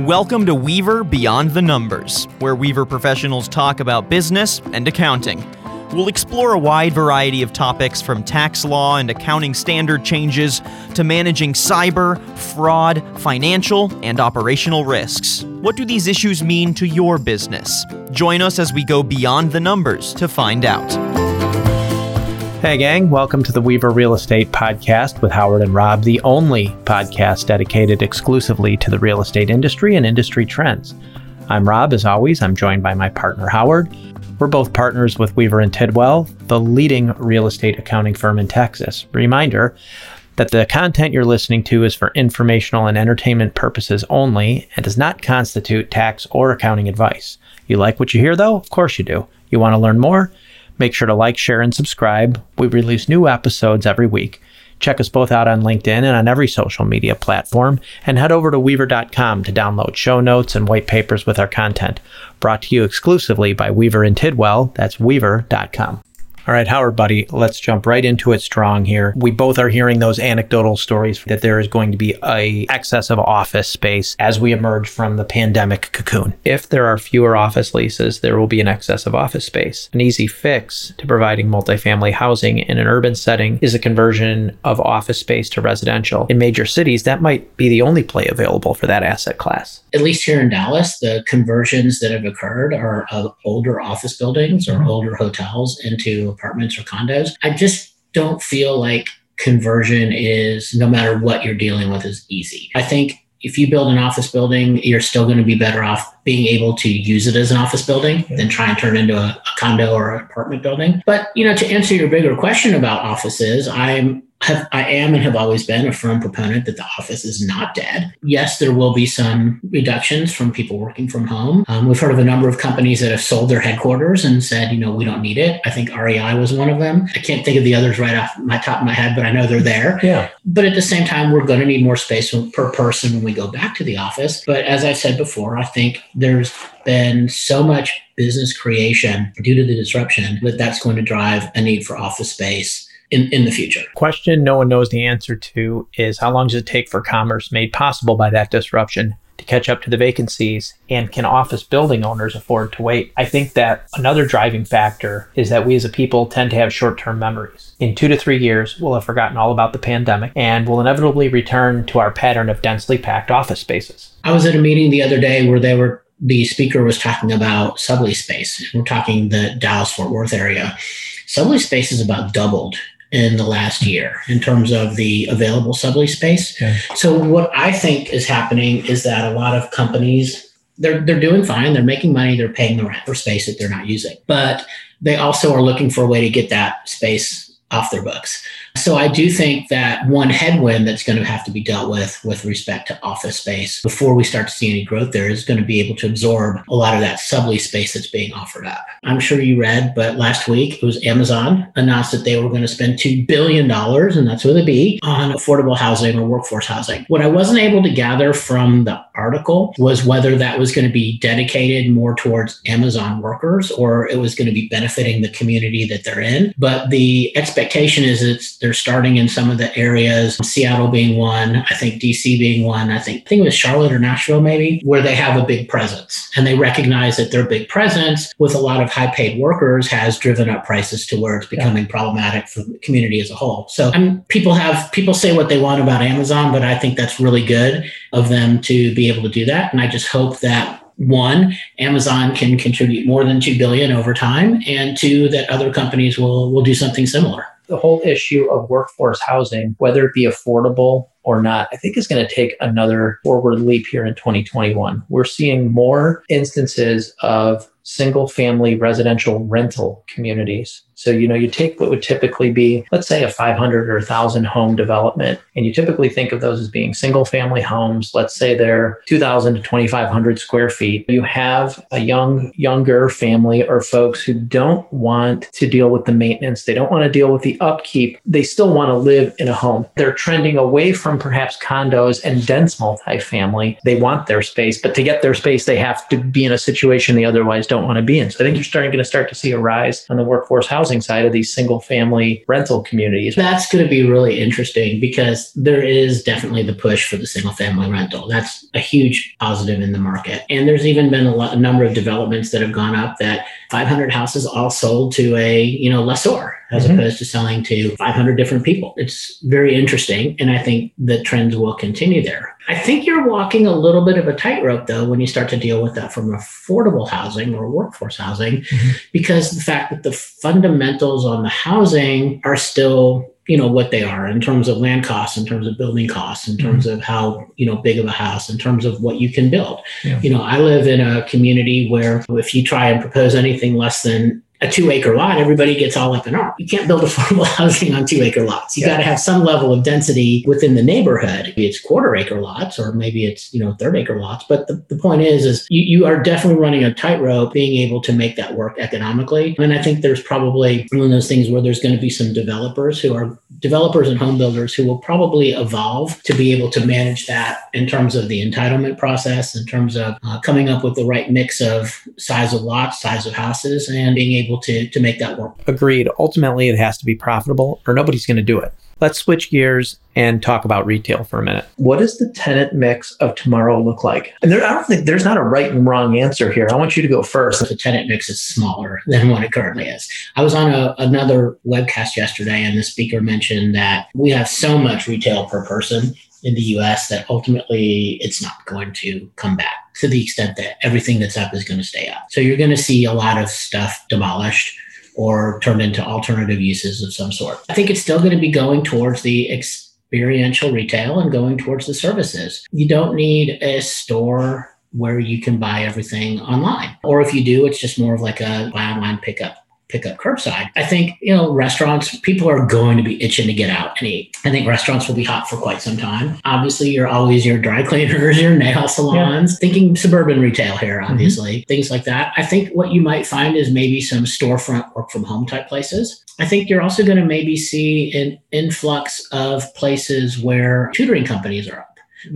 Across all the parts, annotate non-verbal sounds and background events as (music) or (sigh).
Welcome to Weaver Beyond the Numbers, where Weaver professionals talk about business and accounting. We'll explore a wide variety of topics from tax law and accounting standard changes to managing cyber, fraud, financial, and operational risks. What do these issues mean to your business? Join us as we go beyond the numbers to find out. Hey, gang, welcome to the Weaver Real Estate Podcast with Howard and Rob, the only podcast dedicated exclusively to the real estate industry and industry trends. I'm Rob, as always. I'm joined by my partner, Howard. We're both partners with Weaver and Tidwell, the leading real estate accounting firm in Texas. Reminder that the content you're listening to is for informational and entertainment purposes only and does not constitute tax or accounting advice. You like what you hear, though? Of course you do. You want to learn more? Make sure to like, share, and subscribe. We release new episodes every week. Check us both out on LinkedIn and on every social media platform, and head over to weaver.com to download show notes and white papers with our content. Brought to you exclusively by Weaver and Tidwell. That's weaver.com. All right, Howard, buddy, let's jump right into it strong here. We both are hearing those anecdotal stories that there is going to be a excess of office space as we emerge from the pandemic cocoon. If there are fewer office leases, there will be an excess of office space. An easy fix to providing multifamily housing in an urban setting is a conversion of office space to residential. In major cities, that might be the only play available for that asset class. At least here in Dallas, the conversions that have occurred are of older office buildings or mm-hmm. older hotels into apartments or condos. I just don't feel like conversion is, no matter what you're dealing with, is easy. I think if you build an office building, you're still going to be better off being able to use it as an office building than try and turn it into a, a condo or an apartment building. But you know, to answer your bigger question about offices, I'm have, I am and have always been a firm proponent that the office is not dead. Yes, there will be some reductions from people working from home. Um, we've heard of a number of companies that have sold their headquarters and said, you know, we don't need it. I think REI was one of them. I can't think of the others right off my top of my head, but I know they're there. (laughs) Yeah. But at the same time, we're going to need more space per person when we go back to the office. But as I said before, I think there's been so much business creation due to the disruption that that's going to drive a need for office space in, in the future. Question no one knows the answer to is how long does it take for commerce made possible by that disruption to catch up to the vacancies? And can office building owners afford to wait? I think that another driving factor is that we as a people tend to have short term memories. In two to three years, we'll have forgotten all about the pandemic and will inevitably return to our pattern of densely packed office spaces. I was at a meeting the other day where they were the speaker was talking about sublease space. We're talking the Dallas Fort Worth area. Sublease space has about doubled in the last year in terms of the available sublease space. So what I think is happening is that a lot of companies they're they're doing fine, they're making money, they're paying the rent for space that they're not using. But they also are looking for a way to get that space off their books. So I do think that one headwind that's going to have to be dealt with with respect to office space before we start to see any growth there is going to be able to absorb a lot of that sublease space that's being offered up. I'm sure you read, but last week it was Amazon announced that they were going to spend $2 billion, and that's with a B, on affordable housing or workforce housing. What I wasn't able to gather from the article was whether that was going to be dedicated more towards Amazon workers or it was going to be benefiting the community that they're in. But the expectation is it's they're starting in some of the areas, Seattle being one, I think DC being one, I think I think it was Charlotte or Nashville maybe, where they have a big presence. And they recognize that their big presence with a lot of high paid workers has driven up prices to where it's becoming yeah. problematic for the community as a whole. So people have people say what they want about Amazon, but I think that's really good of them to be able to do that. And I just hope that one, Amazon can contribute more than two billion over time, and two, that other companies will will do something similar. The whole issue of workforce housing, whether it be affordable or not, I think is going to take another forward leap here in 2021. We're seeing more instances of single family residential rental communities. So, you know, you take what would typically be, let's say, a 500 or 1,000 home development, and you typically think of those as being single family homes. Let's say they're 2,000 to 2,500 square feet. You have a young, younger family or folks who don't want to deal with the maintenance. They don't want to deal with the upkeep. They still want to live in a home. They're trending away from perhaps condos and dense multifamily. They want their space, but to get their space, they have to be in a situation they otherwise don't want to be in. So I think you're starting to start to see a rise on the workforce housing housing side of these single family rental communities. That's going to be really interesting because there is definitely the push for the single family rental. That's a huge positive in the market. And there's even been a, lot, a number of developments that have gone up that 500 houses all sold to a, you know, lessor as mm-hmm. opposed to selling to 500 different people. It's very interesting. And I think the trends will continue there. I think you're walking a little bit of a tightrope, though, when you start to deal with that from affordable housing or workforce housing, mm-hmm. because the fact that the fundamentals on the housing are still you know what they are in terms of land costs in terms of building costs in terms mm-hmm. of how you know big of a house in terms of what you can build yeah. you know i live in a community where if you try and propose anything less than a two acre lot, everybody gets all up in arms. You can't build (laughs) affordable housing on two acre lots. You yeah. got to have some level of density within the neighborhood. Maybe it's quarter acre lots or maybe it's, you know, third acre lots. But the, the point is, is you, you are definitely running a tightrope being able to make that work economically. And I think there's probably one of those things where there's going to be some developers who are developers and home builders who will probably evolve to be able to manage that in terms of the entitlement process, in terms of uh, coming up with the right mix of size of lots, size of houses, and being able able to to make that work. Agreed. Ultimately, it has to be profitable, or nobody's going to do it. Let's switch gears and talk about retail for a minute. What does the tenant mix of tomorrow look like? And there, I don't think there's not a right and wrong answer here. I want you to go first. The tenant mix is smaller (laughs) than what it currently is. I was on a, another webcast yesterday, and the speaker mentioned that we have so much retail per person in the US that ultimately it's not going to come back to the extent that everything that's up is going to stay up. So you're going to see a lot of stuff demolished or turned into alternative uses of some sort. I think it's still going to be going towards the experiential retail and going towards the services. You don't need a store where you can buy everything online. Or if you do, it's just more of like a buy online pickup pick up curbside. I think, you know, restaurants, people are going to be itching to get out and eat. I think restaurants will be hot for quite some time. Obviously, you're always your dry (laughs) cleaners, your nail salons, yeah. thinking suburban retail here, mm-hmm. obviously, mm-hmm. things like that. I think what you might find is maybe some storefront work from home type places. I think you're also going to maybe see an influx of places where tutoring companies are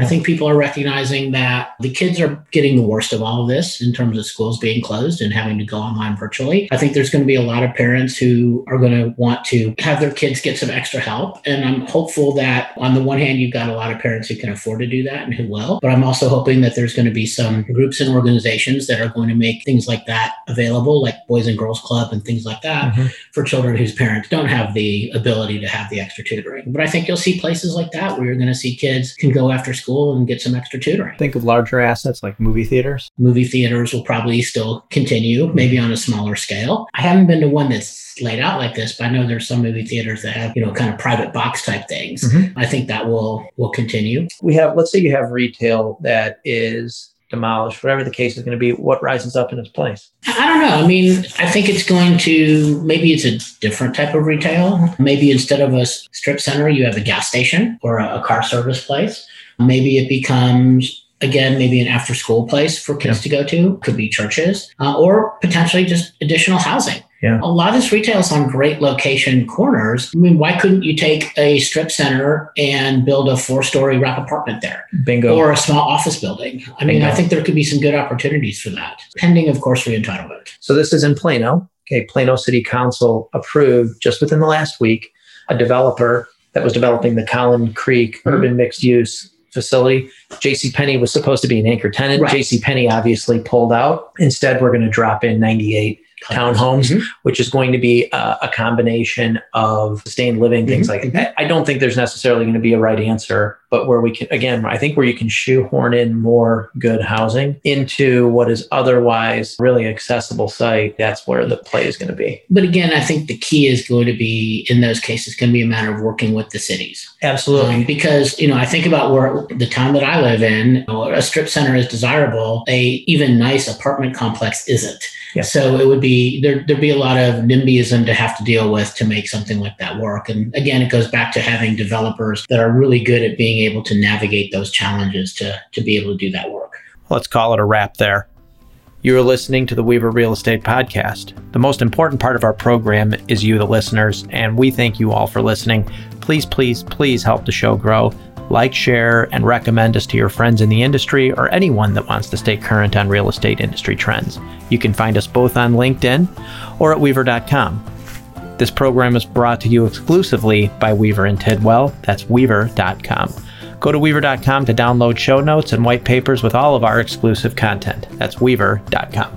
I think people are recognizing that the kids are getting the worst of all of this in terms of schools being closed and having to go online virtually. I think there's going to be a lot of parents who are going to want to have their kids get some extra help. And I'm hopeful that on the one hand, you've got a lot of parents who can afford to do that and who will. But I'm also hoping that there's going to be some groups and organizations that are going to make things like that available, like Boys and Girls Club and things like that mm-hmm. for children whose parents don't have the ability to have the extra tutoring. But I think you'll see places like that where you're going to see kids can go after school and get some extra tutoring. Think of larger assets like movie theaters. Movie theaters will probably still continue, maybe on a smaller scale. I haven't been to one that's laid out like this, but I know there's some movie theaters that have, you know, kind of private box type things. Mm-hmm. I think that will will continue. We have let's say you have retail that is demolished, whatever the case is going to be, what rises up in its place? I don't know. I mean, I think it's going to maybe it's a different type of retail. Maybe instead of a strip center, you have a gas station or a, car service place. Maybe it becomes again maybe an after school place for kids yeah. to go to could be churches uh, or potentially just additional housing yeah. A lot of this retail is on great location corners. I mean, why couldn't you take a strip center and build a four story wrap apartment there? Bingo. Or a small office building? I mean, Bingo. I think there could be some good opportunities for that, pending, of course, re-entitlement. So this is in Plano. Okay. Plano City Council approved just within the last week a developer that was developing the Collin Creek mm-hmm. urban mixed use facility. JC Penney was supposed to be an anchor tenant. Right. JC Penney obviously pulled out. Instead, we're going to drop in 98 townhomes, mm-hmm. which is going to be a, a combination of sustained living, things mm-hmm. like that. I don't think there's necessarily going to be a right answer but where we can again i think where you can shoehorn in more good housing into what is otherwise really accessible site that's where the play is going to be. But again i think the key is going to be in those cases going to be a matter of working with the cities. Absolutely. Um, because you know i think about where the town that i live in you know, a strip center is desirable a even nice apartment complex isn't. Yeah. so it would be there there'd be a lot of nimbyism to have to deal with to make something like that work. And again it goes back to having developers that are really good at being being able to navigate those challenges to, to be able to do that work. Let's call it a wrap there. You are listening to the Weaver Real Estate Podcast. The most important part of our program is you, the listeners, and we thank you all for listening. Please, please, please help the show grow. Like, share, and recommend us to your friends in the industry or anyone that wants to stay current on real estate industry trends. You can find us both on LinkedIn or at weaver.com. This program is brought to you exclusively by Weaver and Tidwell. That's weaver.com. Go to weaver.com to download show notes and white papers with all of our exclusive content. That's weaver.com.